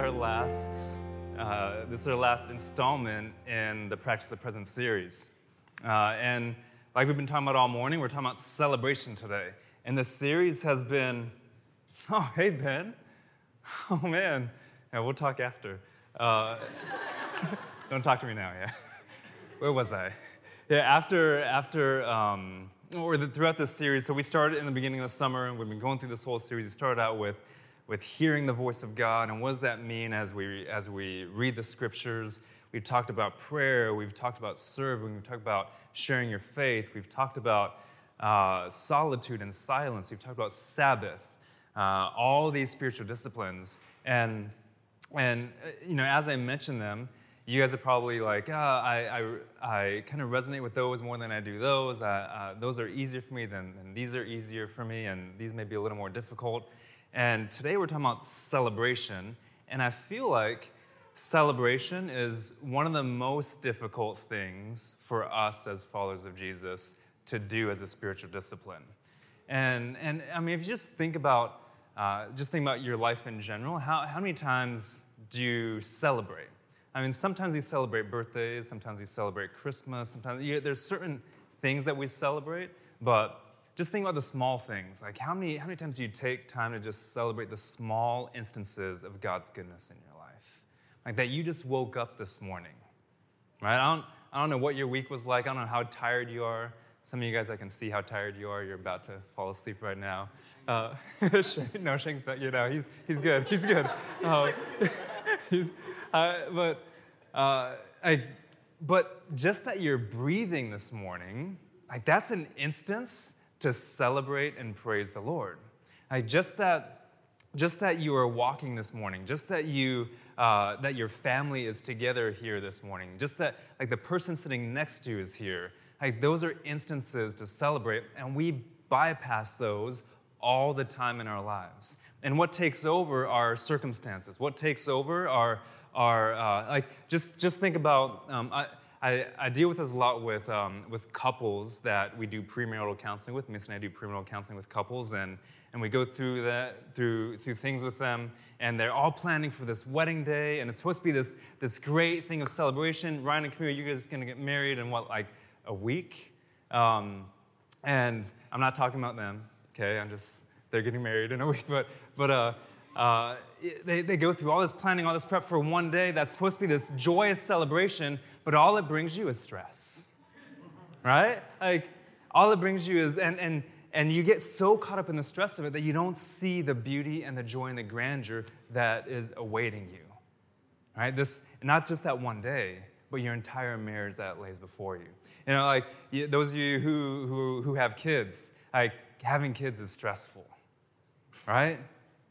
Our last, uh, this is our last installment in the Practice of presence series. Uh, and like we've been talking about all morning, we're talking about celebration today. And the series has been, oh, hey, Ben. Oh, man. Yeah, we'll talk after. Uh, don't talk to me now, yeah. Where was I? Yeah, after, after, um, or the, throughout this series, so we started in the beginning of the summer, and we've been going through this whole series. We started out with with hearing the voice of God and what does that mean as we, as we read the scriptures. We've talked about prayer, we've talked about serving, we've talked about sharing your faith, we've talked about uh, solitude and silence, we've talked about Sabbath, uh, all these spiritual disciplines. And, and, uh, you know, as I mention them, you guys are probably like, oh, I, I, I kind of resonate with those more than I do those. Uh, uh, those are easier for me than, than these are easier for me, and these may be a little more difficult. And today we're talking about celebration. And I feel like celebration is one of the most difficult things for us as followers of Jesus to do as a spiritual discipline. And, and I mean, if you just think about, uh, just think about your life in general, how, how many times do you celebrate? I mean, sometimes we celebrate birthdays, sometimes we celebrate Christmas, sometimes there's certain things that we celebrate, but just think about the small things. Like how many, how many times do you take time to just celebrate the small instances of God's goodness in your life? Like that you just woke up this morning, right? I don't, I don't know what your week was like. I don't know how tired you are. Some of you guys, I can see how tired you are. You're about to fall asleep right now. Uh, no, Shank's back. You know, he's, he's good. He's good. Uh, he's, uh, but, uh, I, but just that you're breathing this morning, like that's an instance to celebrate and praise the Lord. Like just that, just that you are walking this morning, just that you uh, that your family is together here this morning, just that like the person sitting next to you is here. Like those are instances to celebrate, and we bypass those all the time in our lives. And what takes over are circumstances. What takes over are are uh, like just just think about. Um, I, I, I, deal with this a lot with, um, with couples that we do premarital counseling with. Miss and I do premarital counseling with couples, and, and we go through that through through things with them, and they're all planning for this wedding day, and it's supposed to be this this great thing of celebration. Ryan and Camille, you guys are gonna get married in what like a week, um, and I'm not talking about them. Okay, I'm just they're getting married in a week, but but uh, uh, they, they go through all this planning, all this prep for one day that's supposed to be this joyous celebration, but all it brings you is stress. Right? Like, all it brings you is, and, and, and you get so caught up in the stress of it that you don't see the beauty and the joy and the grandeur that is awaiting you. Right? This, not just that one day, but your entire marriage that lays before you. You know, like those of you who, who, who have kids, like having kids is stressful, right?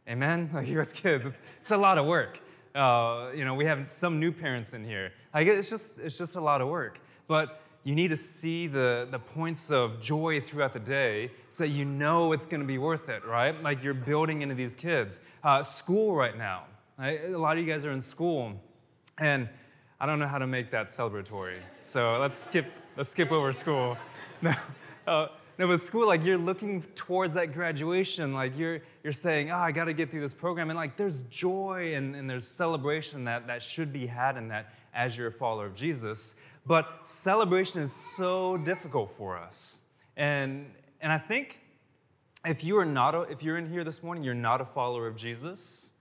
Amen? Like you as kids, it's, it's a lot of work. Uh, you know, we have some new parents in here. Like it's just, it's just a lot of work. But you need to see the, the points of joy throughout the day so that you know it's going to be worth it, right? Like you're building into these kids. Uh, school right now. Right? A lot of you guys are in school, and I don't know how to make that celebratory. So let's skip, let's skip over school. No, uh, no, but school, like you're looking towards that graduation, like you're, you're saying, oh, I got to get through this program. And like there's joy and, and there's celebration that, that should be had in that as you're a follower of Jesus. But celebration is so difficult for us. And, and I think if you are not, a, if you're in here this morning, you're not a follower of Jesus,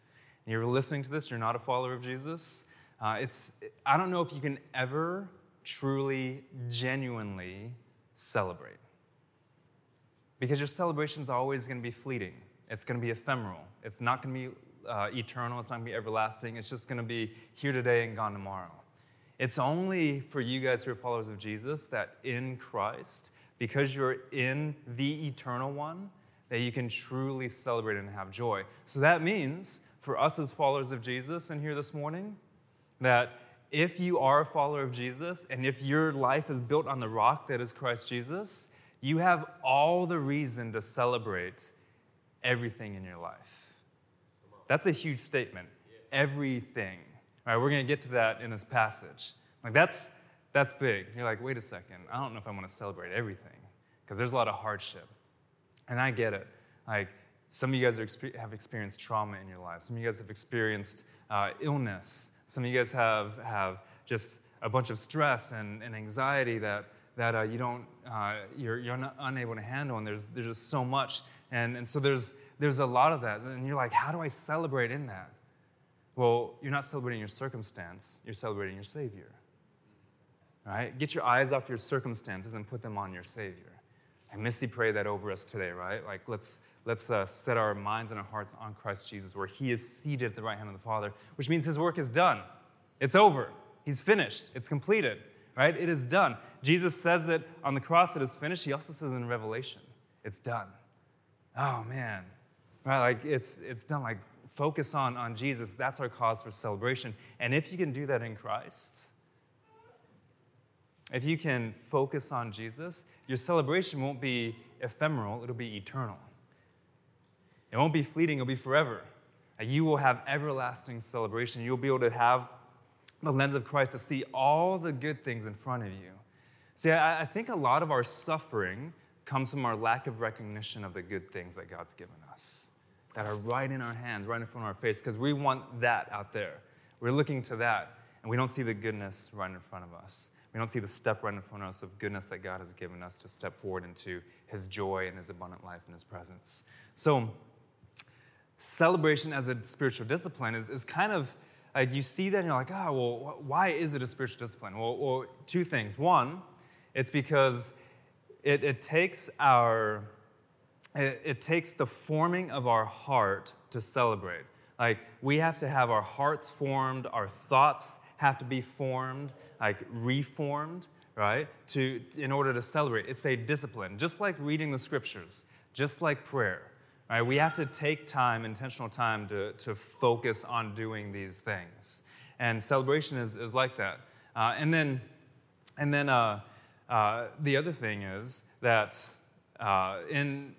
and you're listening to this, you're not a follower of Jesus, uh, it's, I don't know if you can ever truly, genuinely celebrate. Because your celebration is always going to be fleeting. It's going to be ephemeral. It's not going to be uh, eternal. It's not going to be everlasting. It's just going to be here today and gone tomorrow. It's only for you guys who are followers of Jesus that in Christ, because you're in the eternal one, that you can truly celebrate and have joy. So that means for us as followers of Jesus in here this morning that if you are a follower of Jesus and if your life is built on the rock that is Christ Jesus, you have all the reason to celebrate everything in your life. That's a huge statement. Everything. All right, we're going to get to that in this passage. Like that's that's big. You're like, wait a second. I don't know if I want to celebrate everything because there's a lot of hardship, and I get it. Like some of you guys are, have experienced trauma in your life. Some of you guys have experienced uh, illness. Some of you guys have have just a bunch of stress and, and anxiety that that uh, you don't uh, you're, you're not unable to handle and there's, there's just so much. And, and so there's there's a lot of that. And you're like how do i celebrate in that? Well you're not celebrating your circumstance you're celebrating your savior. Right? Get your eyes off your circumstances and put them on your savior. And missy pray that over us today right? Like let's let's uh, set our minds and our hearts on christ jesus where he is seated at the right hand of the father which means his work is done. It's over. He's finished. It's completed right? It is done. Jesus says it on the cross it is finished. He also says in Revelation, it's done. Oh man, right? Like it's it's done. Like focus on on Jesus. That's our cause for celebration. And if you can do that in Christ, if you can focus on Jesus, your celebration won't be ephemeral. It'll be eternal. It won't be fleeting. It'll be forever. You will have everlasting celebration. You'll be able to have the lens of Christ to see all the good things in front of you. See, I, I think a lot of our suffering comes from our lack of recognition of the good things that God's given us that are right in our hands, right in front of our face, because we want that out there. We're looking to that, and we don't see the goodness right in front of us. We don't see the step right in front of us of goodness that God has given us to step forward into His joy and His abundant life and His presence. So, celebration as a spiritual discipline is, is kind of Uh, like you see that and you're like, oh, well, why is it a spiritual discipline? Well, well two things. One, it's because it, it takes our, it, it takes the forming of our heart to celebrate. Like we have to have our hearts formed, our thoughts have to be formed, like reformed, right? To in order to celebrate. It's a discipline, just like reading the scriptures, just like prayer. Right? We have to take time, intentional time, to, to focus on doing these things. And celebration is, is like that. Uh, and then, and then uh, uh, the other thing is that uh, in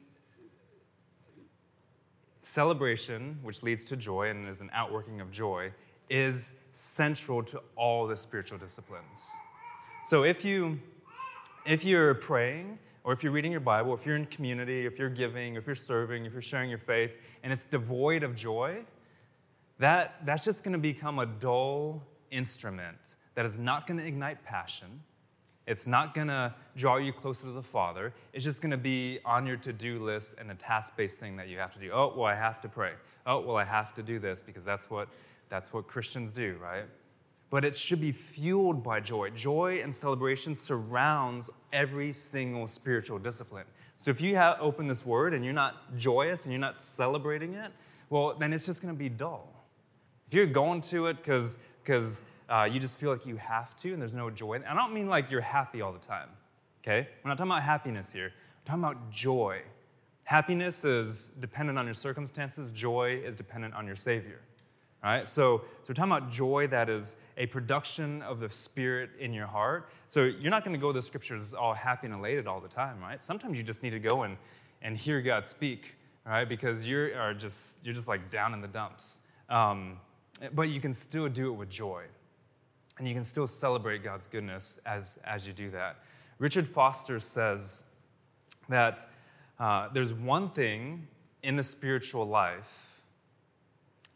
celebration, which leads to joy and is an outworking of joy, is central to all the spiritual disciplines. So if you if you're praying or if you're reading your Bible, if you're in community, if you're giving, if you're serving, if you're sharing your faith, and it's devoid of joy, that, that's just going to become a dull instrument that is not going to ignite passion. It's not going to draw you closer to the Father. It's just going to be on your to do list and a task based thing that you have to do. Oh, well, I have to pray. Oh, well, I have to do this because that's what, that's what Christians do, right? But it should be fueled by joy. Joy and celebration surrounds every single spiritual discipline. So if you have open this word and you're not joyous and you're not celebrating it, well, then it's just going to be dull. If you're going to it because because uh, you just feel like you have to and there's no joy, and I don't mean like you're happy all the time. Okay, we're not talking about happiness here. We're talking about joy. Happiness is dependent on your circumstances. Joy is dependent on your Savior. All right, so, so we're talking about joy that is a production of the Spirit in your heart. So you're not going to go to the scriptures all happy and elated all the time, right? Sometimes you just need to go and, and hear God speak, right? Because you are just you're just like down in the dumps. Um, but you can still do it with joy, and you can still celebrate God's goodness as as you do that. Richard Foster says that uh, there's one thing in the spiritual life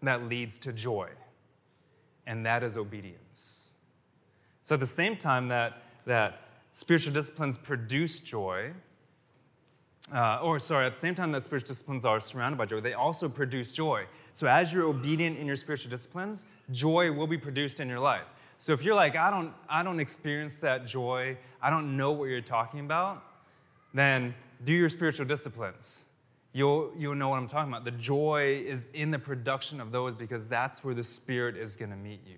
that leads to joy, and that is obedience. So at the same time that, that spiritual disciplines produce joy, uh, or sorry, at the same time that spiritual disciplines are surrounded by joy, they also produce joy. So as you're obedient in your spiritual disciplines, joy will be produced in your life. So if you're like, I don't, I don't experience that joy, I don't know what you're talking about, then do your spiritual disciplines you'll, you'll know what I'm talking about. The joy is in the production of those because that's where the Spirit is going to meet you,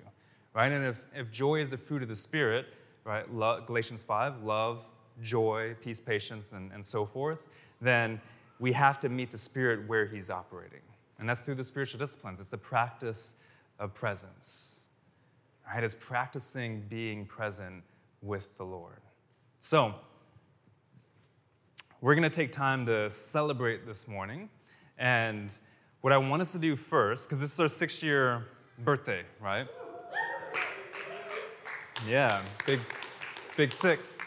right? And if, if joy is the fruit of the Spirit, right, Galatians 5, love, joy, peace, patience, and, and so forth, then we have to meet the Spirit where He's operating. And that's through the spiritual disciplines. It's a practice of presence. Right? It's practicing being present with the Lord. So, we're going to take time to celebrate this morning. And what I want us to do first, because this is our six year birthday, right? Yeah, big, big six.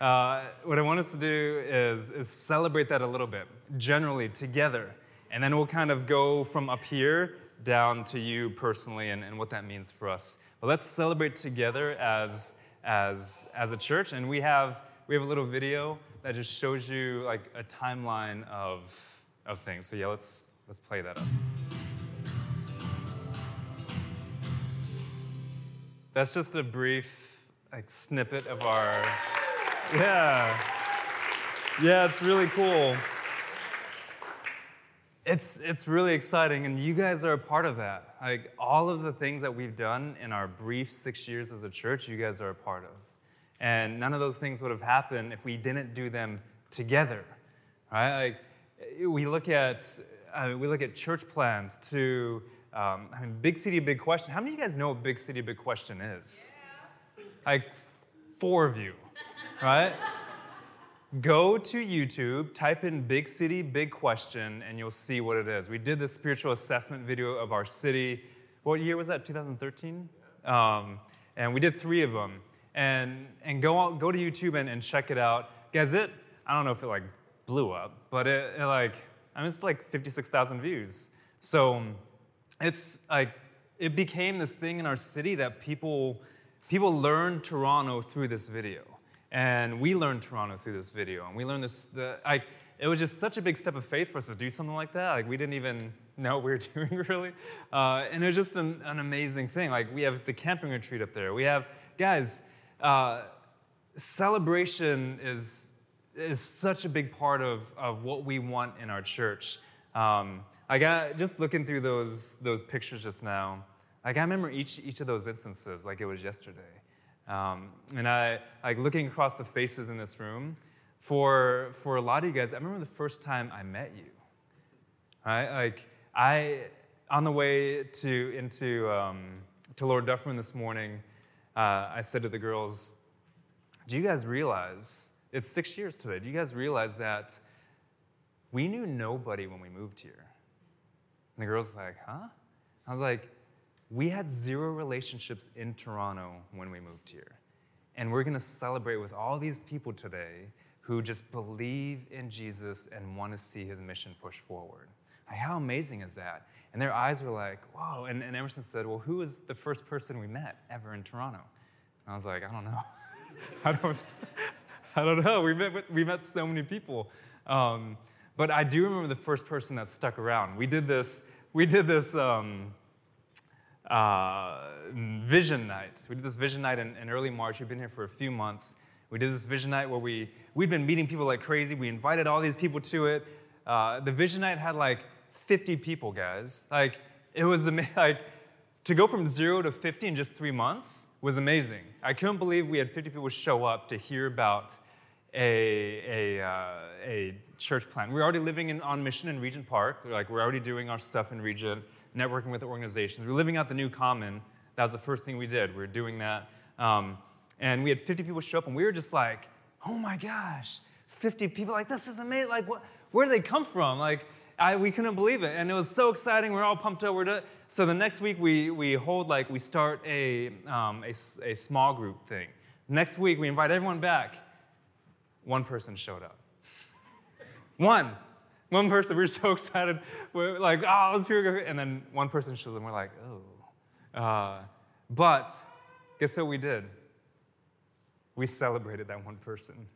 Uh, what I want us to do is, is celebrate that a little bit, generally together. And then we'll kind of go from up here down to you personally and, and what that means for us. But let's celebrate together as, as, as a church. And we have, we have a little video that just shows you like a timeline of, of things. So yeah, let's, let's play that up. That's just a brief like snippet of our yeah. Yeah, it's really cool. It's, it's really exciting, and you guys are a part of that. Like, all of the things that we've done in our brief six years as a church, you guys are a part of. And none of those things would have happened if we didn't do them together, right? Like, we look at, uh, we look at church plans to, um, I mean, big city, big question. How many of you guys know what big city, big question is? Yeah. Like, four of you right? Go to YouTube, type in big city, big question, and you'll see what it is. We did the spiritual assessment video of our city. What year was that? 2013? Um, and we did three of them. And, and go, out, go to YouTube and, and check it out. Guys, it, I don't know if it like blew up, but it, it like, I mean, it's like 56,000 views. So it's like, it became this thing in our city that people, people learn Toronto through this video. And we learned Toronto through this video. And we learned this, the, I, it was just such a big step of faith for us to do something like that. Like, we didn't even know what we were doing, really. Uh, and it was just an, an, amazing thing. Like, we have the camping retreat up there. We have, guys, uh, celebration is, is such a big part of, of what we want in our church. Um, I got, just looking through those, those pictures just now, like, I remember each, each of those instances like it was yesterday. Um, and I, like looking across the faces in this room, for, for a lot of you guys, I remember the first time I met you. Right? Like, I, on the way to, into, um, to Lord Dufferin this morning, uh, I said to the girls, Do you guys realize, it's six years today, do you guys realize that we knew nobody when we moved here? And the girls like, Huh? I was like, we had zero relationships in Toronto when we moved here. And we're going to celebrate with all these people today who just believe in Jesus and want to see his mission push forward. Like, how amazing is that? And their eyes were like, whoa. And, and Emerson said, well, who was the first person we met ever in Toronto? And I was like, I don't know. I, don't, I don't know. We met, we met so many people. Um, but I do remember the first person that stuck around. We did this, we did this um, uh, vision night. We did this vision night in, in, early March. We've been here for a few months. We did this vision night where we, we'd been meeting people like crazy. We invited all these people to it. Uh, the vision night had like 50 people, guys. Like, it was amazing. Like, to go from zero to 50 in just three months was amazing. I couldn't believe we had 50 people show up to hear about a, a, uh, a church plant. We're already living in, on mission in Regent Park. Like, we're already doing our stuff in Regent networking with organizations. We're living out the new common. That was the first thing we did. We were doing that. Um, and we had 50 people show up, and we were just like, oh my gosh, 50 people. Like, this is amazing. Like, what, where do they come from? Like, I, we couldn't believe it. And it was so exciting. We are all pumped up. We're so the next week, we, we hold, like, we start a, um, a, a small group thing. Next week, we invite everyone back. One person showed up. One. One person, we were so excited. We're like, oh, let's hear And then one person shows up, and we're like, oh. Uh, but guess what we did? We celebrated that one person.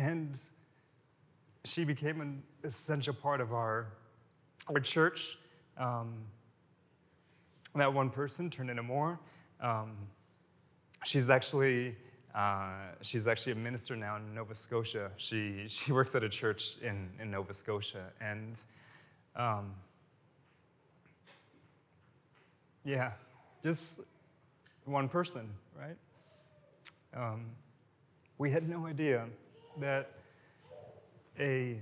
And she became an essential part of our, our church. Um, that one person turned into more. Um, she's actually uh, she's actually a minister now in Nova Scotia. She, she works at a church in, in Nova Scotia. And um, yeah, just one person, right? Um, we had no idea that a,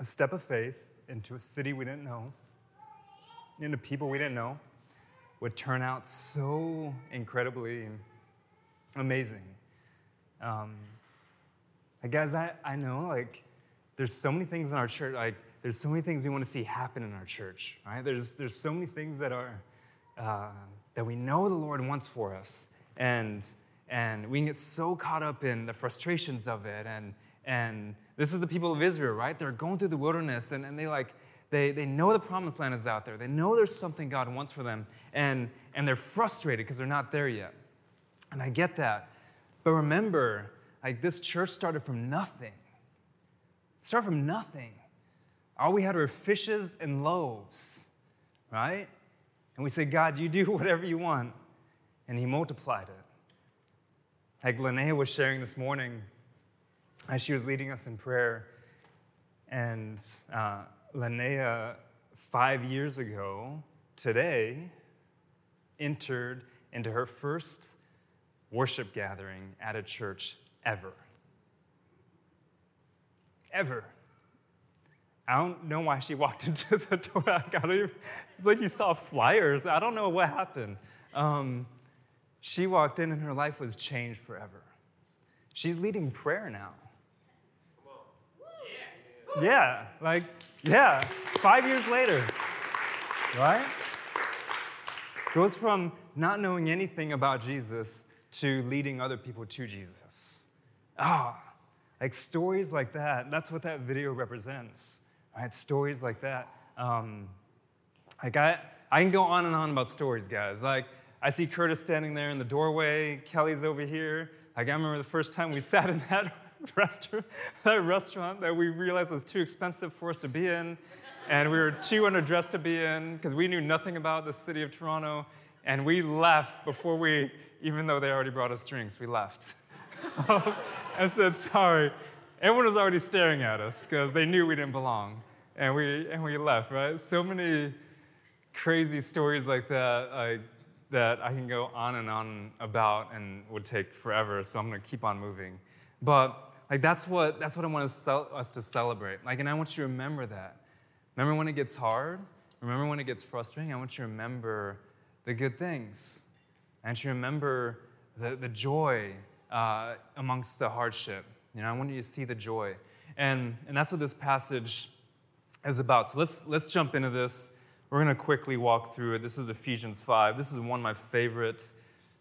a step of faith into a city we didn't know, into people we didn't know, would turn out so incredibly amazing. Um, guys, I, I know, like, there's so many things in our church, like, there's so many things we want to see happen in our church, right? There's, there's so many things that are, uh, that we know the Lord wants for us. And, and we can get so caught up in the frustrations of it. And, and this is the people of Israel, right? They're going through the wilderness and, and they like, they, they know the promised land is out there. They know there's something God wants for them. And, and they're frustrated because they're not there yet. And I get that. But remember, like this church started from nothing. Start from nothing. All we had were fishes and loaves, right? And we said, God, you do whatever you want. And He multiplied it. Like Linnea was sharing this morning as she was leading us in prayer. And uh, Linnea, five years ago today, entered into her first worship gathering at a church ever. Ever. I don't know why she walked into the door. I got it. it's like you saw flyers. I don't know what happened. Um, she walked in and her life was changed forever. She's leading prayer now. Yeah, like, yeah, five years later, right? Goes from not knowing anything about Jesus to leading other people to Jesus. Ah, like stories like that, that's what that video represents. Right? Stories like that. Um, like I, I can go on and on about stories, guys. Like I see Curtis standing there in the doorway. Kelly's over here. Like I remember the first time we sat in that restaurant, that restaurant that we realized was too expensive for us to be in, and we were too underdressed to be in because we knew nothing about the city of Toronto, and we left before we, even though they already brought us drinks, we left. and said sorry. Everyone was already staring at us because they knew we didn't belong. And we, and we left, right? So many crazy stories like that I, that I can go on and on about and would take forever, so I'm to keep on moving. But like that's what, that's what I want us to celebrate. Like, and I want you to remember that. Remember when it gets hard? Remember when it gets frustrating? I want you to remember the good things. Want you to remember the, the joy uh, amongst the hardship. You know, I want you to see the joy. And, and that's what this passage is about. So let's, let's jump into this. We're going to quickly walk through it. This is Ephesians 5. This is one of my favorite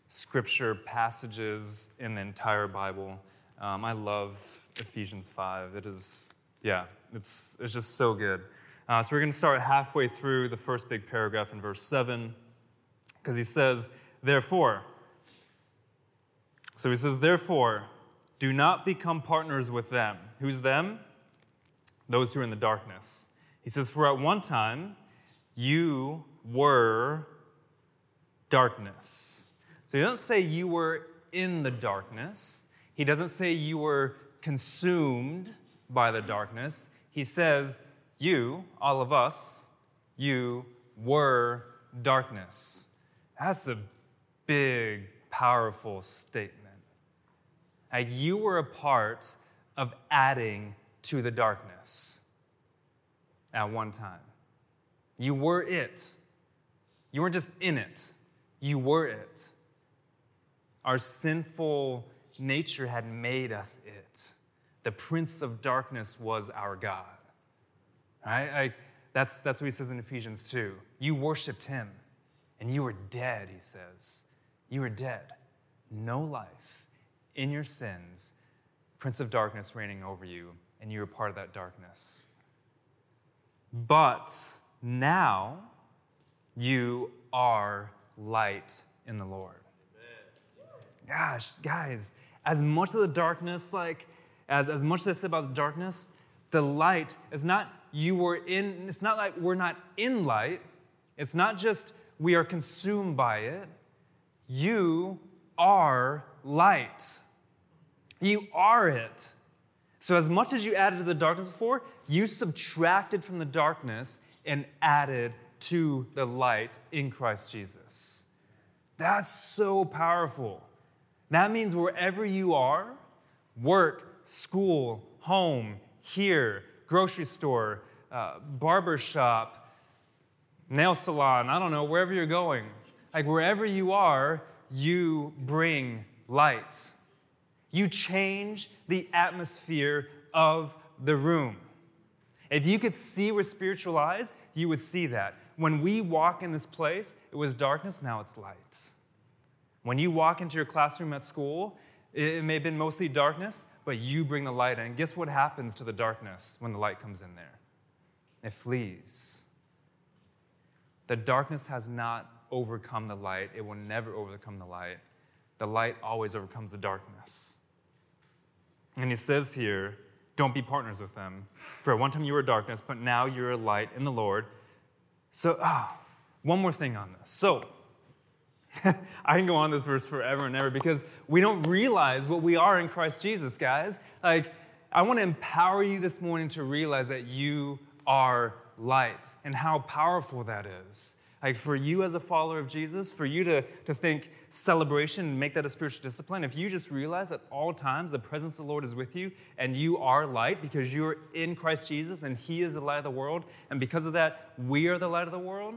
scripture passages in the entire Bible. Um, I love Ephesians 5. It is, yeah, it's, it's just so good. Uh, so we're going to start halfway through the first big paragraph in verse 7, because he says, Therefore, so he says, Therefore, do not become partners with them. Who's them? Those who are in the darkness. He says, For at one time you were darkness. So he doesn't say you were in the darkness. He doesn't say you were consumed by the darkness. He says, You, all of us, you were darkness. That's a big, powerful statement. Like you were a part of adding to the darkness at one time. You were it. You weren't just in it, you were it. Our sinful nature had made us it. The prince of darkness was our God. Right? That's, that's what he says in Ephesians 2. You worshiped him, and you were dead, he says. You were dead. No life in your sins, Prince of Darkness reigning over you, and you were part of that darkness. But now you are light in the Lord. Gosh, guys, as much of the darkness, like, as, as much as I said about the darkness, the light is not you were in, it's not like we're not in light. It's not just we are consumed by it. You are light. You are it. So, as much as you added to the darkness before, you subtracted from the darkness and added to the light in Christ Jesus. That's so powerful. That means wherever you are work, school, home, here, grocery store, uh, barber shop, nail salon, I don't know, wherever you're going. Like wherever you are, you bring light. You change the atmosphere of the room. If you could see with spiritual eyes, you would see that. When we walk in this place, it was darkness, now it's light. When you walk into your classroom at school, it may have been mostly darkness, but you bring the light in. Guess what happens to the darkness when the light comes in there? It flees. The darkness has not overcome the light, it will never overcome the light. The light always overcomes the darkness. And he says here, don't be partners with them. For at one time you were darkness, but now you're a light in the Lord. So, ah, one more thing on this. So, I can go on this verse forever and ever because we don't realize what we are in Christ Jesus, guys. Like, I want to empower you this morning to realize that you are light and how powerful that is. Like, for you as a follower of Jesus, for you to, to think celebration and make that a spiritual discipline, if you just realize at all times the presence of the Lord is with you and you are light because you're in Christ Jesus and He is the light of the world, and because of that, we are the light of the world,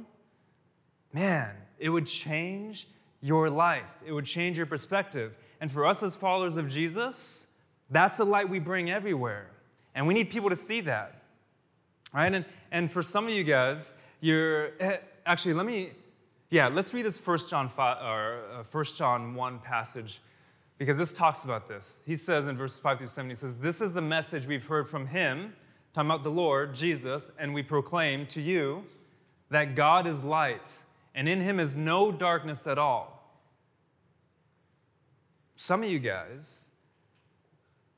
man, it would change your life. It would change your perspective. And for us as followers of Jesus, that's the light we bring everywhere. And we need people to see that. Right? And, and for some of you guys, you're actually let me yeah, let's read this 1 John 5 or 1 uh, John 1 passage because this talks about this. He says in verse 5 through 7, he says, This is the message we've heard from him, talking about the Lord, Jesus, and we proclaim to you that God is light and in him is no darkness at all. Some of you guys,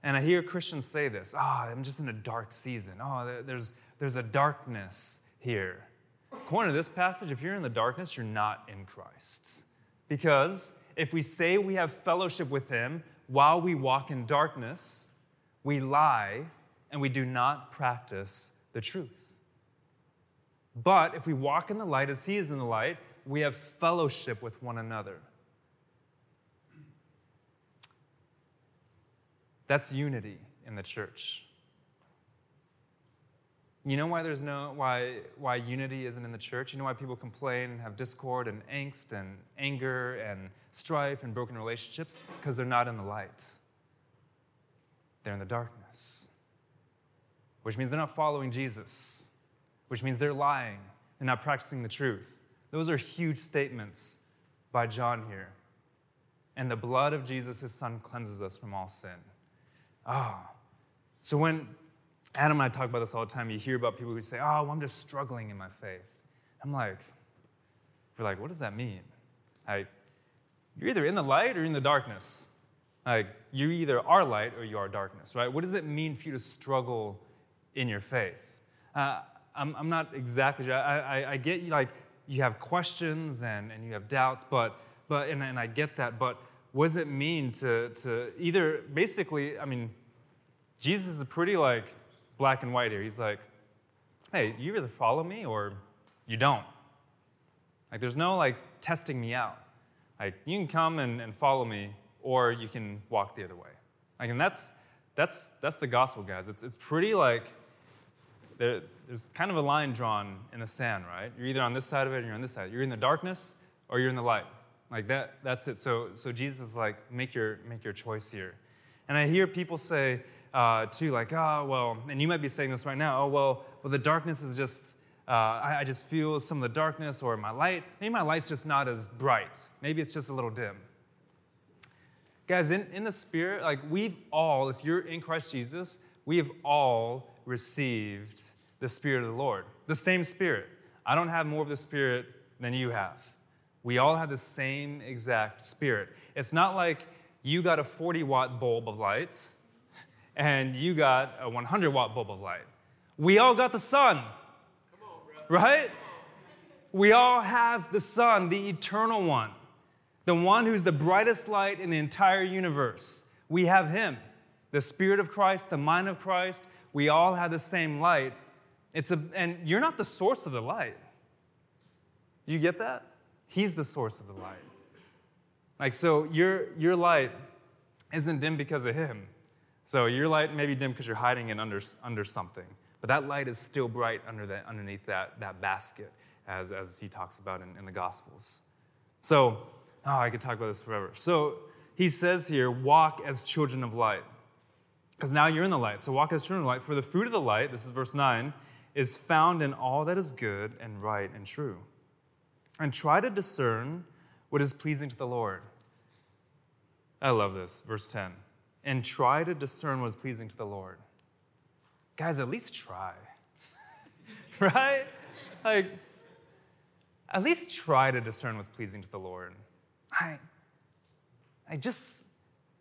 and I hear Christians say this, oh, I'm just in a dark season. Oh, there's, there's a darkness here. According to this passage, if you're in the darkness, you're not in Christ. Because if we say we have fellowship with him while we walk in darkness, we lie and we do not practice the truth. But if we walk in the light as he is in the light, we have fellowship with one another. That's unity in the church. You know why there's no why why unity isn't in the church? You know why people complain and have discord and angst and anger and strife and broken relationships? Because they're not in the light. They're in the darkness. Which means they're not following Jesus. Which means they're lying. They're not practicing the truth. Those are huge statements by John here. And the blood of Jesus, his son, cleanses us from all sin. Ah. Oh. So when Adam and I talk about this all the time, you hear about people who say, Oh, well, I'm just struggling in my faith. I'm like, we're like, what does that mean? Like, you're either in the light or in the darkness. Like, you either are light or you are darkness, right? What does it mean for you to struggle in your faith? Uh, I'm, I'm, not exactly sure. I, I, I get you, like you have questions and, and you have doubts, but, but and, and I get that, but what does it mean to, to either basically, I mean, Jesus is pretty like black and white here. He's like, hey, you either follow me or you don't. Like, there's no like testing me out. Like, you can come and, and follow me or you can walk the other way. Like, and that's, that's, that's the gospel, guys. It's, it's pretty like, there, there's kind of a line drawn in the sand, right? You're either on this side of it or you're on this side. You're in the darkness or you're in the light. Like that, that's it. So, so Jesus is like, make your, make your choice here. And I hear people say, uh, too, like, oh, well, and you might be saying this right now, oh, well, well the darkness is just, uh, I, I, just feel some of the darkness, or my light, maybe my light's just not as bright. Maybe it's just a little dim. Guys, in, in the Spirit, like, we've all, if you're in Christ Jesus, we have all received the Spirit of the Lord, the same Spirit. I don't have more of the Spirit than you have. We all have the same exact Spirit. It's not like you got a 40 watt bulb of light and you got a 100 watt bulb of light. We all got the sun, on, right? We all have the sun, the eternal one, the one who's the brightest light in the entire universe. We have him, the Spirit of Christ, the mind of Christ. We all have the same light. It's a, and you're not the source of the light. You get that? He's the source of the light. Like, so your, your light isn't dim because of him. So your light may be dim because you're hiding it under, under something, but that light is still bright under that, underneath that, that basket, as, as he talks about in, in the Gospels. So, oh, I could talk about this forever. So he says here, walk as children of light. Because now you're in the light. So walk as children of light. For the fruit of the light, this is verse 9, is found in all that is good and right and true. And try to discern what is pleasing to the Lord. I love this. Verse 10. And try to discern what is pleasing to the Lord. Guys, at least try. right? Like, at least try to discern what's pleasing to the Lord. I, I just,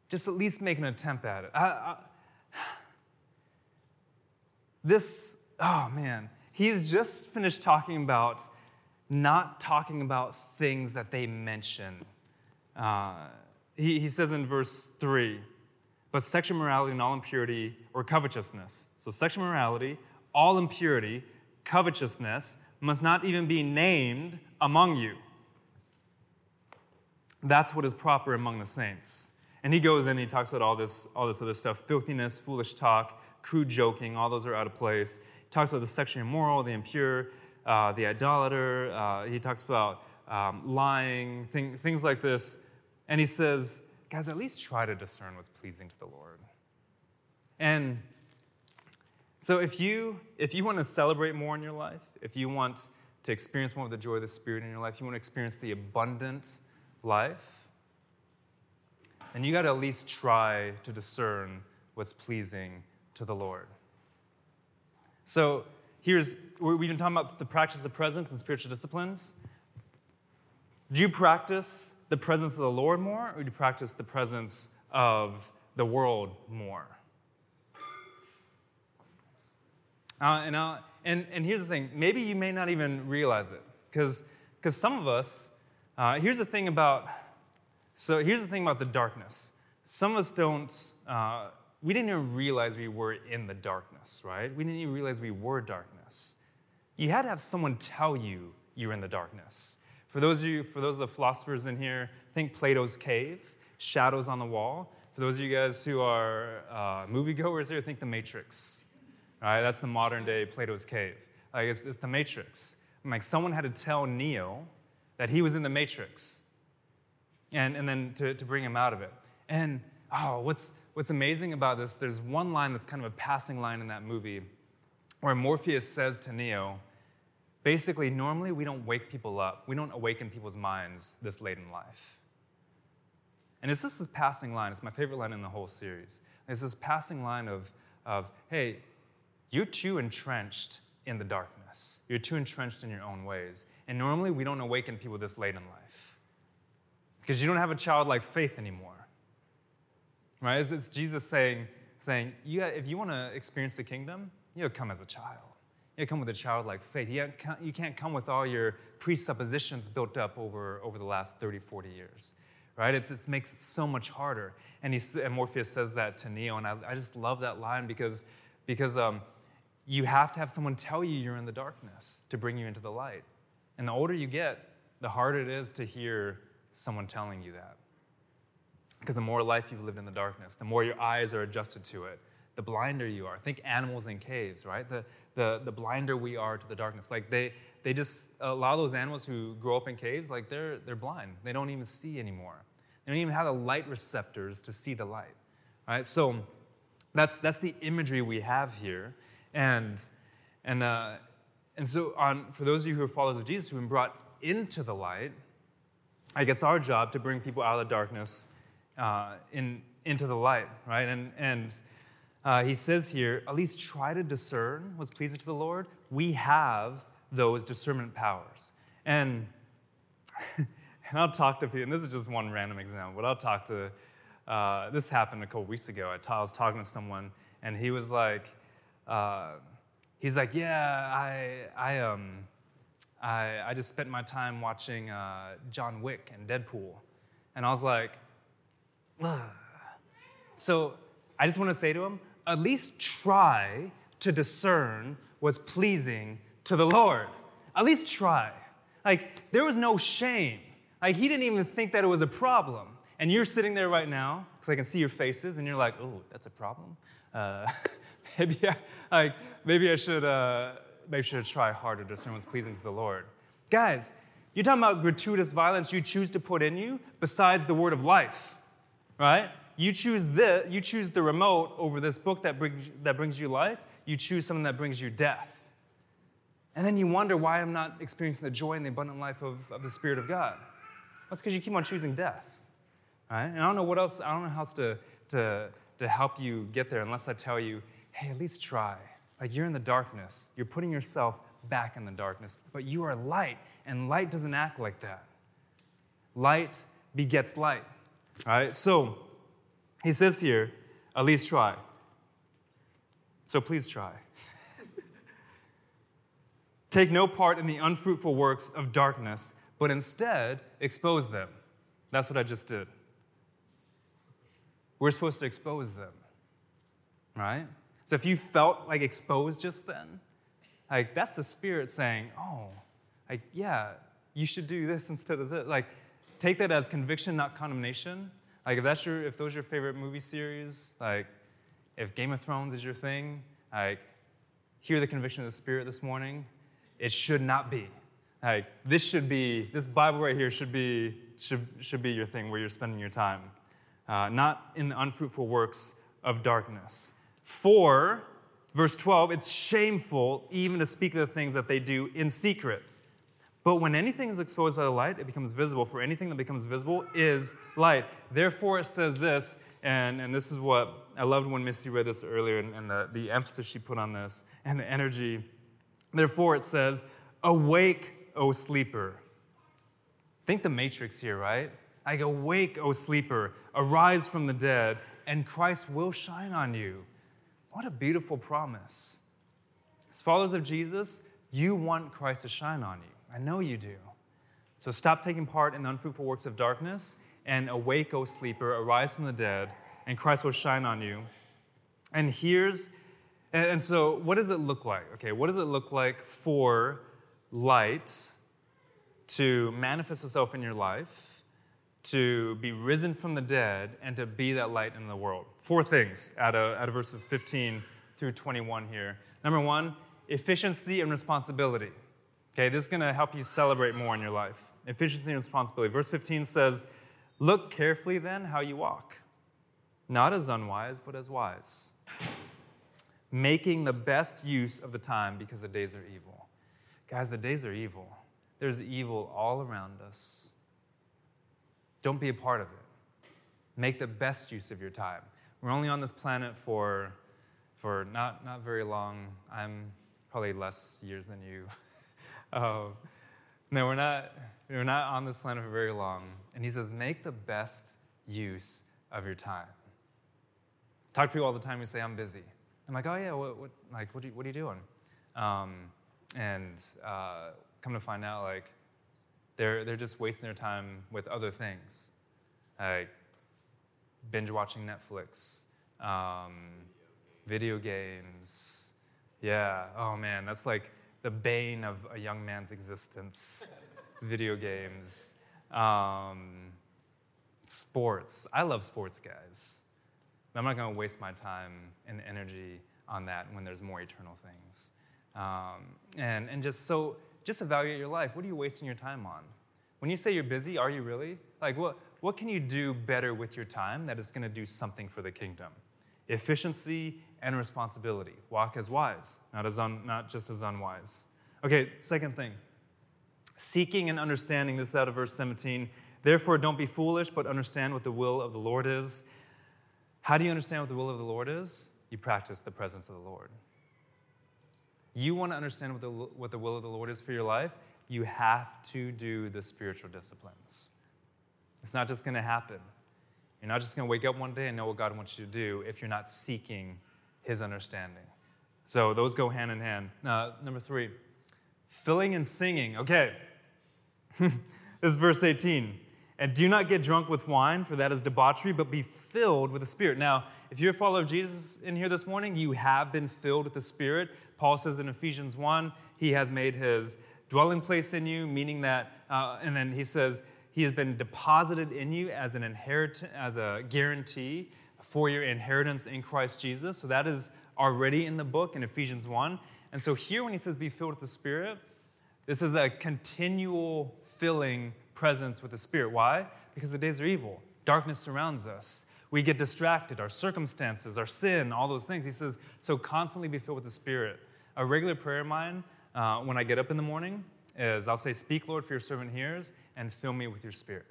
just at least make an attempt at it. I, I, this, oh man, he's just finished talking about not talking about things that they mention. Uh, he, he says in verse 3 but sexual morality and all impurity or covetousness. So, sexual morality, all impurity, covetousness must not even be named among you. That's what is proper among the saints. And he goes in and he talks about all this, all this other stuff filthiness, foolish talk, crude joking, all those are out of place. He talks about the sexually immoral, the impure, uh, the idolater. Uh, he talks about um, lying, thing, things like this. And he says, guys, at least try to discern what's pleasing to the Lord. And so if you if you want to celebrate more in your life, if you want to experience more of the joy of the Spirit in your life, you want to experience the abundant life, then you got to at least try to discern what's pleasing to the Lord. So here's we've been talking about the practice of presence and spiritual disciplines. Do you practice the presence of the Lord more, or do you practice the presence of the world more? Uh, and, uh, and, and here's the thing maybe you may not even realize it, because some of us, uh, here's the thing about, so here's the thing about the darkness. Some of us don't, uh, we didn't even realize we were in the darkness, right? We didn't even realize we were darkness. You had to have someone tell you you're in the darkness. For those of you, for those of the philosophers in here, think Plato's cave, shadows on the wall. For those of you guys who are uh, moviegoers here, think the Matrix. Right, that's the modern day Plato's cave. Like it's, it's the Matrix. I'm like someone had to tell Neo that he was in the Matrix, and, and then to, to bring him out of it. And oh, what's what's amazing about this? There's one line that's kind of a passing line in that movie, where Morpheus says to Neo, Basically, normally we don't wake people up, we don't awaken people's minds this late in life. And it's this passing line, it's my favorite line in the whole series. It's this passing line of, of hey, you're too entrenched in the darkness. You're too entrenched in your own ways. And normally we don't awaken people this late in life because you don't have a childlike faith anymore. Right? It's, it's Jesus saying, saying you if you want to experience the kingdom, you gotta come as a child. You come with a childlike faith. You can't, come with all your presuppositions built up over, over the last 30, 40 years, right? It's, it makes it so much harder. And, he, and Morpheus says that to Neo, and I, I just love that line because, because um, you have to have someone tell you you're in the darkness to bring you into the light. And the older you get, the harder it is to hear someone telling you that. Because the more life you've lived in the darkness, the more your eyes are adjusted to it, the blinder you are. Think animals in caves, right? The, the, the blinder we are to the darkness. Like they, they just, a lot of those animals who grow up in caves, like they're, they're blind. They don't even see anymore. They don't even have the light receptors to see the light, right? So that's, that's the imagery we have here. And, and, uh, and so on, for those of you who are followers of Jesus who've been brought into the light, like it's our job to bring people out of the darkness uh, in, into the light, right? And, and uh, he says here, at least try to discern what's pleasing to the Lord. We have those discernment powers. And, and I'll talk to people, and this is just one random example, but I'll talk to, uh, this happened a couple weeks ago. I, was talking to someone, and he was like, uh, he's like, yeah, I, I, um, I, I just spent my time watching uh, John Wick and Deadpool. And I was like, Ugh. so I just want to say to him, at least try to discern what's pleasing to the Lord. At least try. Like, there was no shame. Like, he didn't even think that it was a problem. and you're sitting there right now, because I can see your faces, and you're like, oh, that's a problem. Uh, maybe, I, like, maybe I should uh, maybe I should try harder to discern what's pleasing to the Lord. Guys, you're talking about gratuitous violence you choose to put in you besides the word of life, right? You choose the, you choose the remote over this book that brings, that brings you life. You choose something that brings you death. And then you wonder why I'm not experiencing the joy and the abundant life of, of the Spirit of God. That's because you keep on choosing death. Right? And I don't know what else, I don't know how else to, to, to help you get there unless I tell you, hey, at least try. Like you're in the darkness. You're putting yourself back in the darkness. But you are light, and light doesn't act like that. Light begets light. All right? So he says here, at least try. So please try. Take no part in the unfruitful works of darkness, but instead expose them. That's what I just did. We're supposed to expose them, right? So if you felt like exposed just then, like that's the Spirit saying, oh, like, yeah, you should do this instead of this. Like, take that as conviction, not condemnation. Like, if that's your, if those are your favorite movie series, like, if Game of Thrones is your thing, like, hear the conviction of the Spirit this morning it should not be. Like, this should be, this Bible right here should be, should, should be your thing where you're spending your time, uh, not in the unfruitful works of darkness. For, verse 12, it's shameful even to speak of the things that they do in secret. But when anything is exposed by the light, it becomes visible, for anything that becomes visible is light. Therefore, it says this, and, and this is what I loved when Missy read this earlier, and, and the, the emphasis she put on this, and the energy Therefore, it says, Awake, O sleeper. Think the matrix here, right? Like, awake, O sleeper, arise from the dead, and Christ will shine on you. What a beautiful promise. As followers of Jesus, you want Christ to shine on you. I know you do. So stop taking part in the unfruitful works of darkness and awake, O sleeper, arise from the dead, and Christ will shine on you. And here's and, so, what does it look like? Okay, what does it look like for light to manifest itself in your life, to be risen from the dead, and to be that light in the world? Four things out of, out of verses 15 through 21 here. Number one, efficiency and responsibility. Okay, this is going to help you celebrate more in your life. Efficiency and responsibility. Verse 15 says, Look carefully then how you walk, not as unwise, but as wise making the best use of the time because the days are evil. Guys, the days are evil. There's evil all around us. Don't be a part of it. Make the best use of your time. We're only on this planet for, for not, not very long. I'm probably less years than you. uh, no, we're not, we're not on this planet for very long. And he says, make the best use of your time. Talk to people all the time who say, I'm busy. I'm like, oh yeah, what, what like, what, are you, what are you doing? Um, and uh, come to find out, like, they're, they're just wasting their time with other things, like binge watching Netflix, um, video games. Yeah, oh man, that's like the bane of a young man's existence. video games, um, sports. I love sports, guys. I'm not going to waste my time and energy on that when there's more eternal things. Um, and, and just so, just evaluate your life. What are you wasting your time on? When you say you're busy, are you really? Like, what, what can you do better with your time that is going to do something for the kingdom? Efficiency and responsibility. Walk as wise, not, as un, not just as unwise. Okay, second thing seeking and understanding this out of verse 17. Therefore, don't be foolish, but understand what the will of the Lord is. How do you understand what the will of the Lord is? You practice the presence of the Lord. You want to understand what the, what the will of the Lord is for your life? You have to do the spiritual disciplines. It's not just going to happen. You're not just going to wake up one day and know what God wants you to do if you're not seeking His understanding. So those go hand in hand. Uh, number three, filling and singing. Okay. this is verse 18. And do not get drunk with wine, for that is debauchery, but be filled with the Spirit. Now, if you're a follower of Jesus in here this morning, you have been filled with the Spirit. Paul says in Ephesians 1, he has made his dwelling place in you, meaning that, uh, and then he says, He has been deposited in you as an inheritance, as a guarantee for your inheritance in Christ Jesus. So that is already in the book in Ephesians 1. And so here, when he says be filled with the Spirit, this is a continual filling presence with the Spirit. Why? Because the days are evil. Darkness surrounds us. We get distracted, our circumstances, our sin, all those things. He says, so constantly be filled with the Spirit. A regular prayer of mine uh, when I get up in the morning is I'll say, Speak, Lord, for your servant hears, and fill me with your Spirit.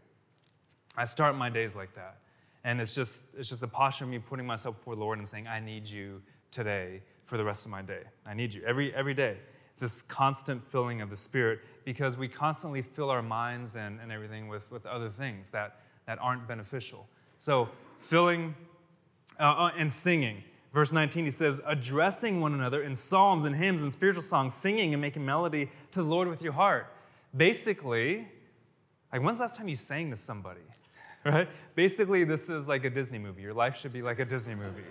I start my days like that. And it's just, it's just a posture of me putting myself before the Lord and saying, I need you today for the rest of my day. I need you every, every day. It's this constant filling of the Spirit because we constantly fill our minds and, and everything with, with other things that, that aren't beneficial. So, filling uh, uh and singing. Verse 19, he says, addressing one another in psalms and hymns and spiritual songs, singing and making melody to the Lord with your heart. Basically, like, when's the last time you sang to somebody? Right? Basically, this is like a Disney movie. Your life should be like a Disney movie.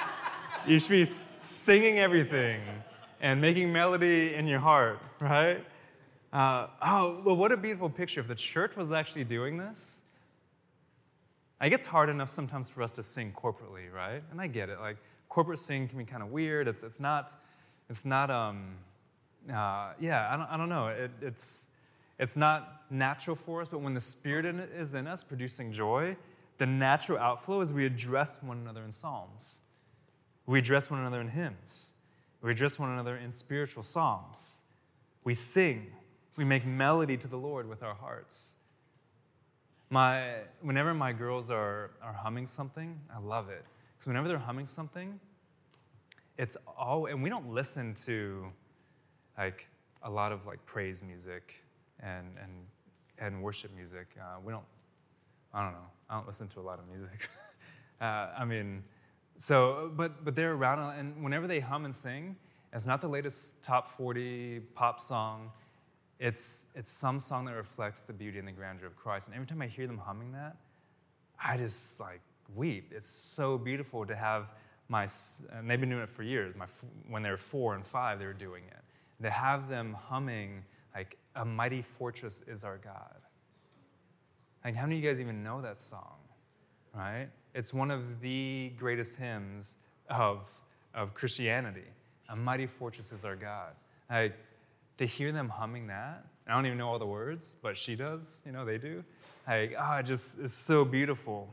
you should be singing everything and making melody in your heart, right? Uh, oh, well, what a beautiful picture. If the church was actually doing this, like it's hard enough sometimes for us to sing corporately, right? And I get it. Like corporate sing can be kind of weird. It's, it's not, it's not, um, uh, yeah, I don't, I don't know. It, it's, it's not natural for us, but when the Spirit in is in us, producing joy, the natural outflow is we address one another in psalms. We address one another in hymns. We address one another in spiritual psalms. We sing. We make melody to the Lord with our hearts. My, whenever my girls are, are humming something, I love it. Because whenever they're humming something, it's all, and we don't listen to like a lot of like praise music and, and, and worship music. Uh, we don't, I don't know, I don't listen to a lot of music. uh, I mean, so, but, but they're around, and whenever they hum and sing, it's not the latest top 40 pop song. It's, it's some song that reflects the beauty and the grandeur of Christ. And every time I hear them humming that, I just like weep. It's so beautiful to have my, and they've been doing it for years. My, when they were four and five, they were doing it. To have them humming, like, A Mighty Fortress is Our God. Like, how many of you guys even know that song? Right? It's one of the greatest hymns of, of Christianity. A mighty fortress is our God. Like, to hear them humming that, I don't even know all the words, but she does, you know, they do. Like, ah, oh, just it's so beautiful.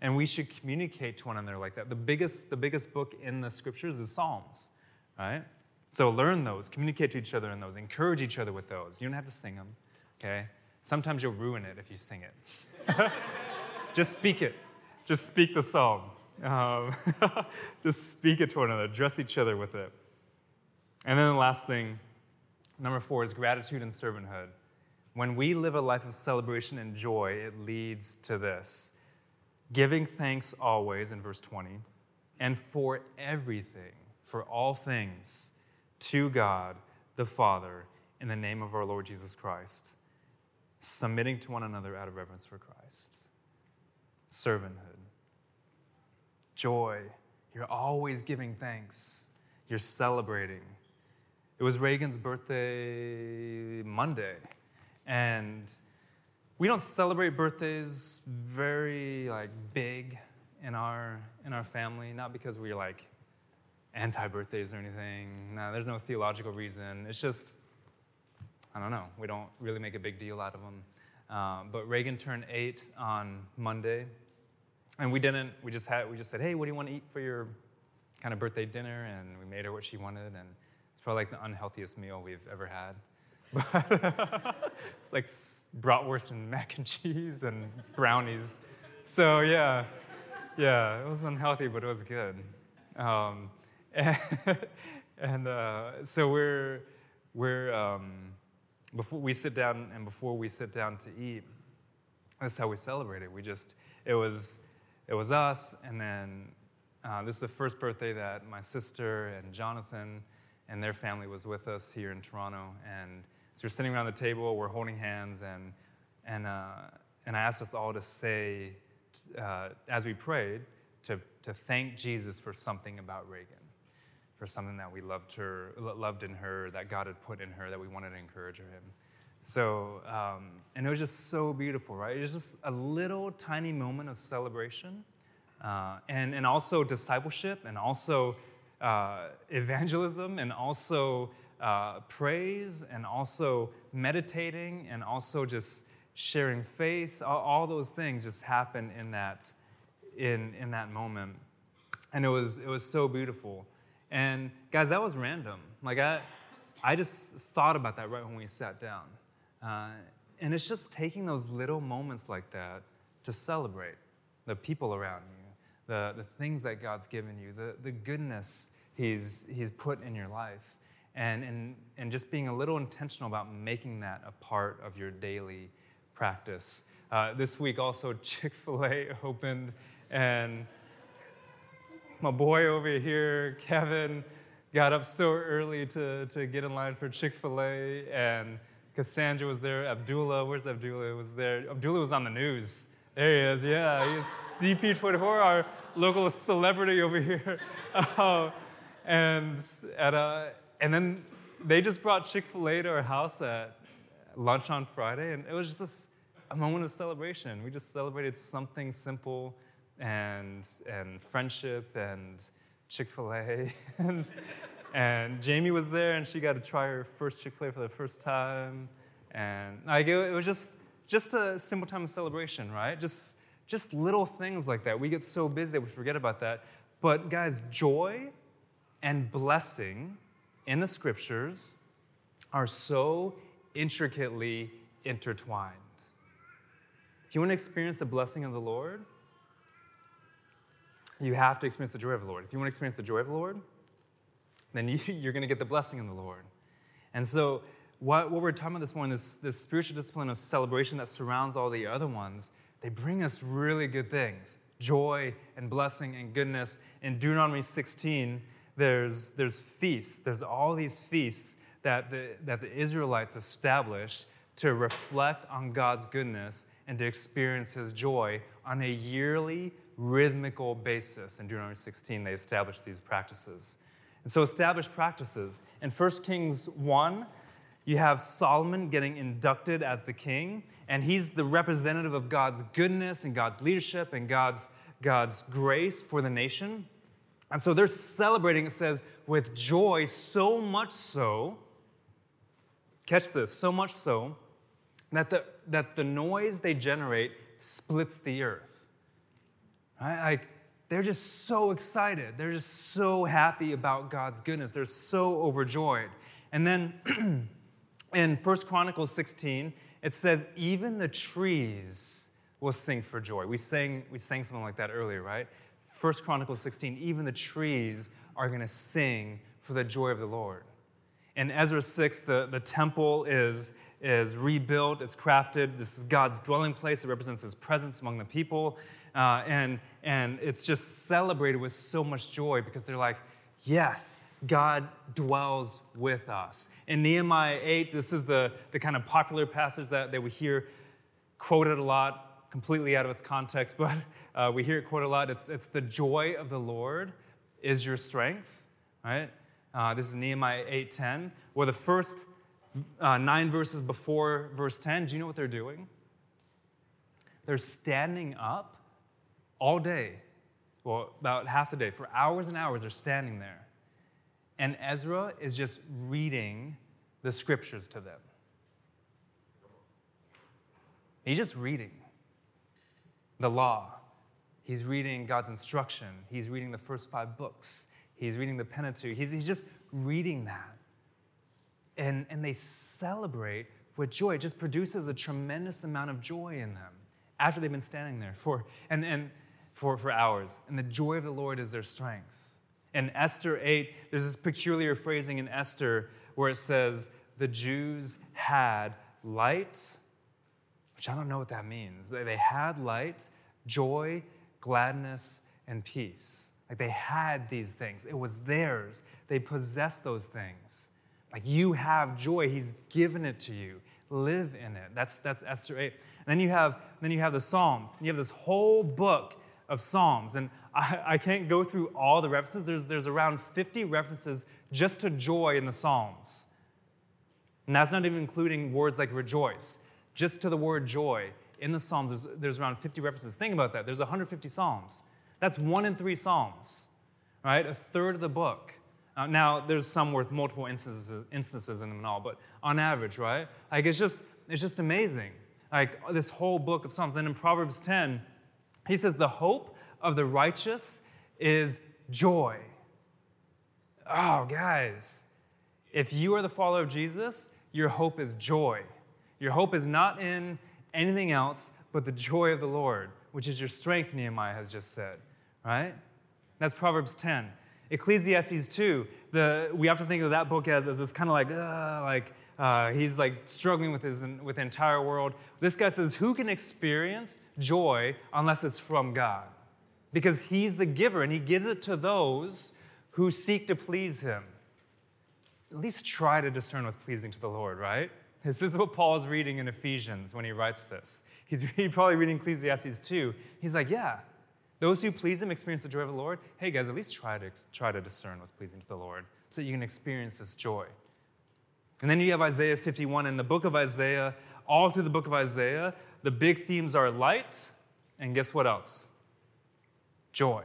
And we should communicate to one another like that. The biggest, the biggest book in the scriptures is Psalms, right? So learn those, communicate to each other in those, encourage each other with those. You don't have to sing them, okay? Sometimes you'll ruin it if you sing it. Just speak it. Just speak the song. Um, just speak it to one another, address each other with it. And then the last thing, number four, is gratitude and servanthood. When we live a life of celebration and joy, it leads to this giving thanks always, in verse 20, and for everything, for all things, to God the Father, in the name of our Lord Jesus Christ, submitting to one another out of reverence for Christ. Servanthood, joy. You're always giving thanks, you're celebrating. It was Reagan's birthday Monday, and we don't celebrate birthdays very like big in our in our family not because we're like anti-birthdays or anything. No there's no theological reason. It's just i don't know. We don't really make a big deal out of them uh, but reagan turned eight on monday and we didn't we just had we just said hey what do you want to eat for your kind of birthday dinner? And we made her what she wanted and it's probably like the unhealthiest meal we've ever had. But it's like bratwurst and mac and cheese and brownies. So yeah, yeah, it was unhealthy, but it was good. Um, and, uh, so we're we're um, before we sit down and before we sit down to eat, that's how we celebrate it. We just it was it was us, and then uh, this is the first birthday that my sister and Jonathan and their family was with us here in Toronto, and so we're sitting around the table, we're holding hands, and, and, uh, and I asked us all to say, uh, as we prayed, to, to thank Jesus for something about Reagan, for something that we loved her, loved in her, that God had put in her, that we wanted to encourage her in. So, um, and it was just so beautiful, right? It was just a little tiny moment of celebration uh, and, and also discipleship and also uh, evangelism and also uh, praise and also meditating and also just sharing faith. All, all, those things just happen in that, in, in that moment. And it was, it was so beautiful. And guys, that was random. Like, I, I just thought about that right when we sat down. Uh, and it's just taking those little moments like that to celebrate the people around you, the, the things that God's given you, the, the goodness he's, he's put in your life, and, and, and just being a little intentional about making that a part of your daily practice. Uh, this week also, Chick fil A opened, and my boy over here, Kevin, got up so early to, to get in line for Chick fil A, and Cassandra was there. Abdullah, where's Abdullah? Was there. Abdullah was on the news. There he is. Yeah, he's CP24, our local celebrity over here. Uh, and at a, and then they just brought Chick Fil A to our house at lunch on Friday, and it was just a, a moment of celebration. We just celebrated something simple, and and friendship, and Chick Fil A, and and Jamie was there, and she got to try her first Chick Fil A for the first time, and like it, it was just just a simple time of celebration, right? Just just little things like that. We get so busy that we forget about that. But guys, joy and blessing in the scriptures are so intricately intertwined. If you want to experience the blessing of the Lord, you have to experience the joy of the Lord. If you want to experience the joy of the Lord, then you, are going to get the blessing of the Lord. And so, what, what we're talking about this morning, this, this spiritual discipline of celebration that surrounds all the other ones, they bring us really good things joy and blessing and goodness. In Deuteronomy 16, there's, there's feasts, there's all these feasts that the, that the Israelites established to reflect on God's goodness and to experience His joy on a yearly, rhythmical basis. In Deuteronomy 16, they established these practices. And so, established practices. In 1 Kings 1, you have Solomon getting inducted as the king, and he's the representative of God's goodness and God's leadership and God's, God's grace for the nation. And so they're celebrating, it says, with joy, so much so, catch this, so much so, that the, that the noise they generate splits the earth. Right? Like, they're just so excited. They're just so happy about God's goodness. They're so overjoyed. And then in First Chronicles 16, it says, even the trees will sing for joy. We sang, we sang something like that earlier, right? First Chronicles 16, even the trees are going to sing for the joy of the Lord. In Ezra 6, the, the temple is, is rebuilt, it's crafted. This is God's dwelling place. It represents his presence among the people. Uh, and, and it's just celebrated with so much joy because they're like, yes, God dwells with us. In Nehemiah 8, this is the, the kind of popular passage that, that we hear quoted a lot, completely out of its context, but uh, we hear it quoted a lot. It's, it's the joy of the Lord is your strength, right? Uh, this is Nehemiah 8.10, where the first uh, nine verses before verse 10, do you know what they're doing? They're standing up all day, well, about half the day, for hours and hours, they're standing there. And Ezra is just reading the scriptures to them. He's just reading the law. He's reading God's instruction. He's reading the first five books. He's reading the Pentateuch. He's, he's just reading that. And, and they celebrate with joy. It just produces a tremendous amount of joy in them after they've been standing there for. And, and for, for hours. And the joy of the Lord is their strength. In Esther 8, there's this peculiar phrasing in Esther where it says, the Jews had light, which I don't know what that means. They had light, joy, gladness, and peace. Like they had these things, it was theirs. They possessed those things. Like you have joy, He's given it to you. Live in it. That's, that's Esther 8. And then you have, then you have the Psalms. You have this whole book of Psalms. And I, I, can't go through all the references. There's, there's around 50 references just to joy in the Psalms. And that's not even including words like rejoice. Just to the word joy in the Psalms, there's, there's around 50 references. Think about that. There's 150 Psalms. That's one in three Psalms, right? A third of the book. Uh, now, there's some with multiple instances, instances in them and all, but on average, right? Like, it's just, it's just amazing. Like, this whole book of Psalms. Then in Proverbs 10, he says, The hope of the righteous is joy. Oh, guys, if you are the follower of Jesus, your hope is joy. Your hope is not in anything else but the joy of the Lord, which is your strength, Nehemiah has just said, right? That's Proverbs 10. Ecclesiastes 2, the, we have to think of that book as, as this kind of like, uh, like uh, he's like struggling with his with the entire world. This guy says, Who can experience joy unless it's from God? Because he's the giver and he gives it to those who seek to please him. At least try to discern what's pleasing to the Lord, right? This is what Paul is reading in Ephesians when he writes this. He's probably reading Ecclesiastes 2. He's like, Yeah, those who please him experience the joy of the Lord. Hey, guys, at least try to, try to discern what's pleasing to the Lord so you can experience this joy. And then you have Isaiah 51. In the book of Isaiah, all through the book of Isaiah, the big themes are light, and guess what else? Joy.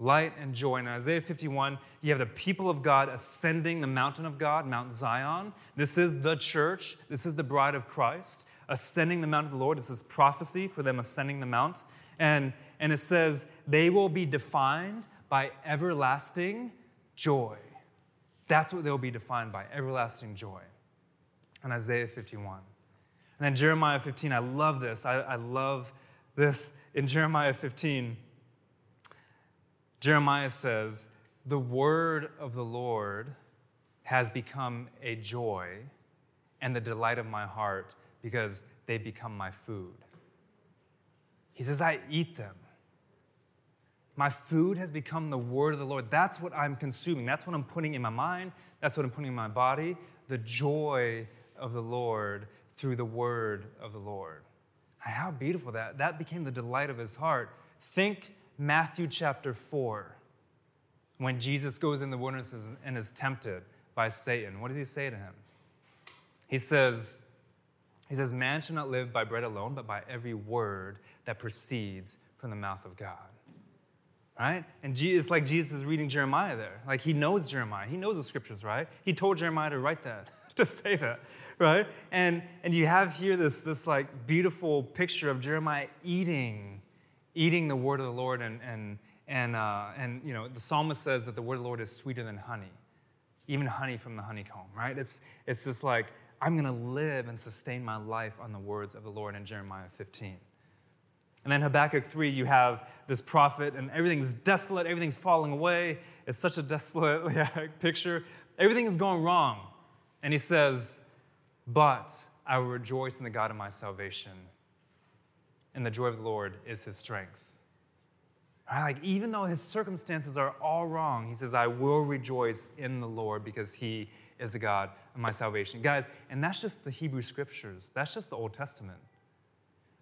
Light and joy. In Isaiah 51, you have the people of God ascending the mountain of God, Mount Zion. This is the church, this is the bride of Christ, ascending the mount of the Lord. This is prophecy for them ascending the mount. And, and it says, they will be defined by everlasting joy. That's what they'll be defined by everlasting joy. In Isaiah 51. And then Jeremiah 15, I love this. I, I love this. In Jeremiah 15, Jeremiah says, The word of the Lord has become a joy and the delight of my heart because they become my food. He says, I eat them. My food has become the word of the Lord. That's what I'm consuming. That's what I'm putting in my mind. That's what I'm putting in my body. The joy of the Lord through the word of the Lord. How beautiful that. That became the delight of his heart. Think Matthew chapter 4, when Jesus goes in the wilderness and is tempted by Satan. What does he say to him? He says, he says, Man shall not live by bread alone, but by every word that proceeds from the mouth of God. Right? And it's like Jesus is reading Jeremiah there. Like he knows Jeremiah. He knows the scriptures, right? He told Jeremiah to write that, to say that, right? And, and you have here this, this like beautiful picture of Jeremiah eating, eating the word of the Lord. And, and, and, uh, and you know, the psalmist says that the word of the Lord is sweeter than honey, even honey from the honeycomb, right? It's, it's just like, I'm to live and sustain my life on the words of the Lord in Jeremiah 15. And then Habakkuk 3, you have this prophet, and everything's desolate, everything's falling away. It's such a desolate picture. Everything is going wrong. And he says, But I will rejoice in the God of my salvation, and the joy of the Lord is his strength. Right? Like, even though his circumstances are all wrong, he says, I will rejoice in the Lord because he is the God of my salvation. Guys, and that's just the Hebrew scriptures, that's just the Old Testament,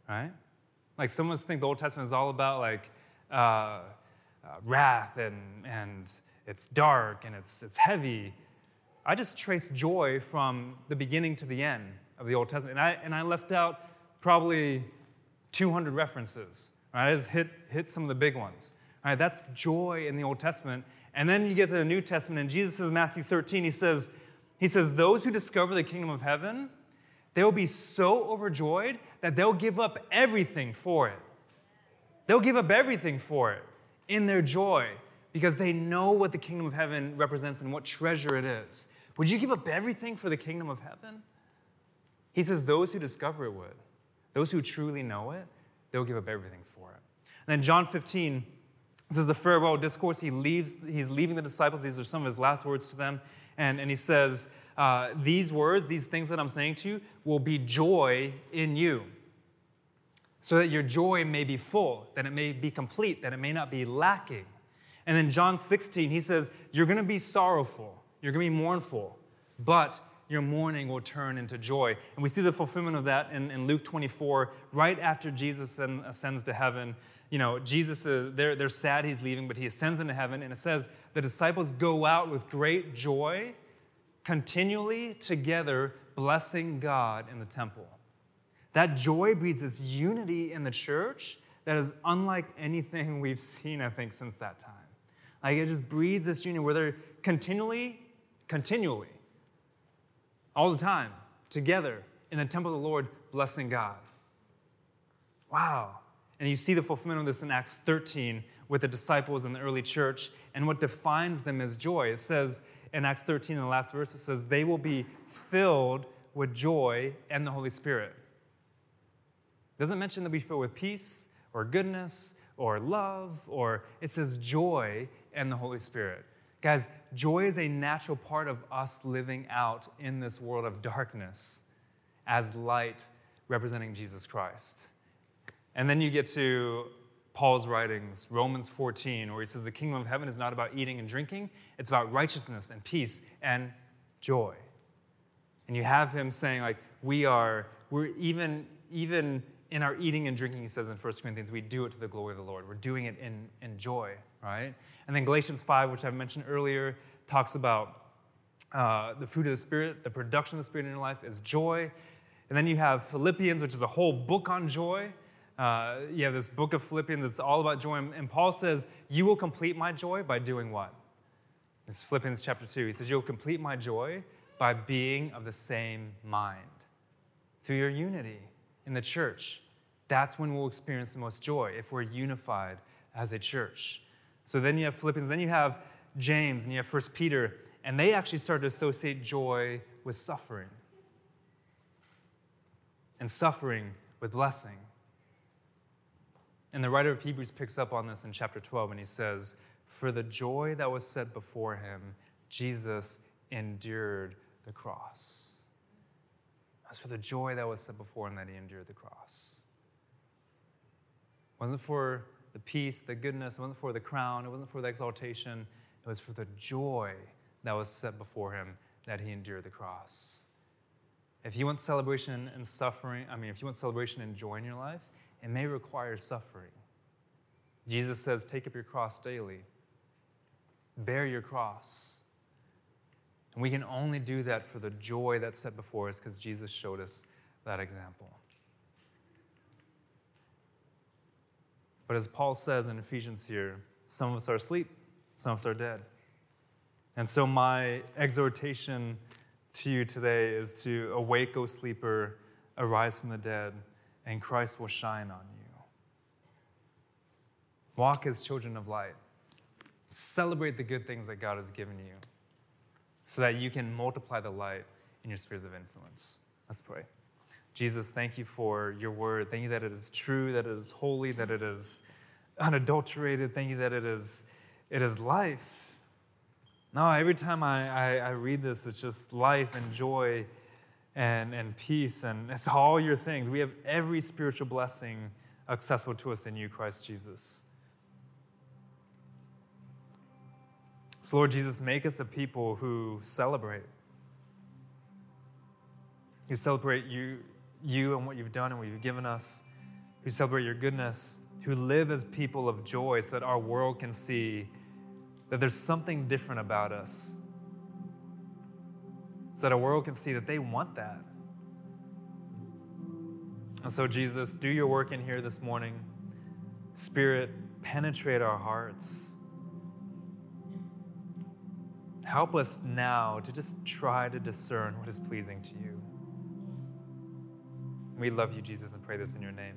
right? Like, some of us think the Old Testament is all about like uh, uh, wrath and, and it's dark and it's, it's heavy. I just traced joy from the beginning to the end of the Old Testament. And I, and I left out probably 200 references. Right? I just hit, hit some of the big ones. Right? That's joy in the Old Testament. And then you get to the New Testament, and Jesus says, Matthew 13, he says, he says, Those who discover the kingdom of heaven, they will be so overjoyed that they'll give up everything for it. They'll give up everything for it in their joy because they know what the kingdom of heaven represents and what treasure it is. Would you give up everything for the kingdom of heaven? He says, Those who discover it would. Those who truly know it, they'll give up everything for it. And then John 15, this is the farewell discourse. He leaves, he's leaving the disciples. These are some of his last words to them. And, and he says, uh, These words, these things that I'm saying to you, will be joy in you. So that your joy may be full, that it may be complete, that it may not be lacking. And then John 16, he says, You're going to be sorrowful, you're going to be mournful, but your mourning will turn into joy. And we see the fulfillment of that in, in Luke 24, right after Jesus ascends to heaven. You know, Jesus, uh, they're, they're sad he's leaving, but he ascends into heaven, and it says the disciples go out with great joy continually together blessing God in the temple. That joy breeds this unity in the church that is unlike anything we've seen, I think, since that time. Like it just breeds this union where they're continually, continually, all the time, together in the temple of the Lord, blessing God. Wow. And you see the fulfillment of this in Acts 13 with the disciples in the early church and what defines them as joy. It says in Acts 13, in the last verse, it says, they will be filled with joy and the Holy Spirit. It doesn't mention that we be filled with peace or goodness or love, or it says joy and the Holy Spirit. Guys, joy is a natural part of us living out in this world of darkness as light representing Jesus Christ. And then you get to Paul's writings, Romans 14, where he says, The kingdom of heaven is not about eating and drinking, it's about righteousness and peace and joy. And you have him saying, like, we are, we're even, even in our eating and drinking, he says in 1 Corinthians, we do it to the glory of the Lord. We're doing it in, in joy, right? And then Galatians 5, which I've mentioned earlier, talks about uh, the fruit of the Spirit, the production of the Spirit in your life is joy. And then you have Philippians, which is a whole book on joy. Uh, you have this book of Philippians that's all about joy. And Paul says, You will complete my joy by doing what? It's Philippians chapter 2. He says, You'll complete my joy by being of the same mind through your unity in the church. That's when we'll experience the most joy if we're unified as a church. So then you have Philippians, then you have James, and you have First Peter, and they actually start to associate joy with suffering and suffering with blessing. And the writer of Hebrews picks up on this in chapter 12, and he says, For the joy that was set before him, Jesus endured the cross. As for the joy that was set before him that he endured the cross. It wasn't for the peace, the goodness, it wasn't for the crown, it wasn't for the exaltation, it was for the joy that was set before him that he endured the cross. If you want celebration and suffering, I mean, if you want celebration and joy in your life, it may require suffering. Jesus says, Take up your cross daily, bear your cross. And we can only do that for the joy that's set before us because Jesus showed us that example. But as Paul says in Ephesians here, some of us are asleep, some of us are dead. And so, my exhortation to you today is to awake, O sleeper, arise from the dead, and Christ will shine on you. Walk as children of light. Celebrate the good things that God has given you so that you can multiply the light in your spheres of influence. Let's pray. Jesus, thank you for your word. Thank you that it is true, that it is holy, that it is unadulterated. Thank you that it is, it is life. No, every time I, I, I read this, it's just life and joy and, and peace, and it's all your things. We have every spiritual blessing accessible to us in you, Christ Jesus. So, Lord Jesus, make us a people who celebrate. Who celebrate you, you and what you've done and what you've given us. Who celebrate your goodness. Who live as people of joy so that our world can see that there's something different about us. So that our world can see that they want that. And so, Jesus, do your work in here this morning. Spirit, penetrate our hearts. Help us now to just try to discern what is pleasing to you. We love you, Jesus, and pray this in your name.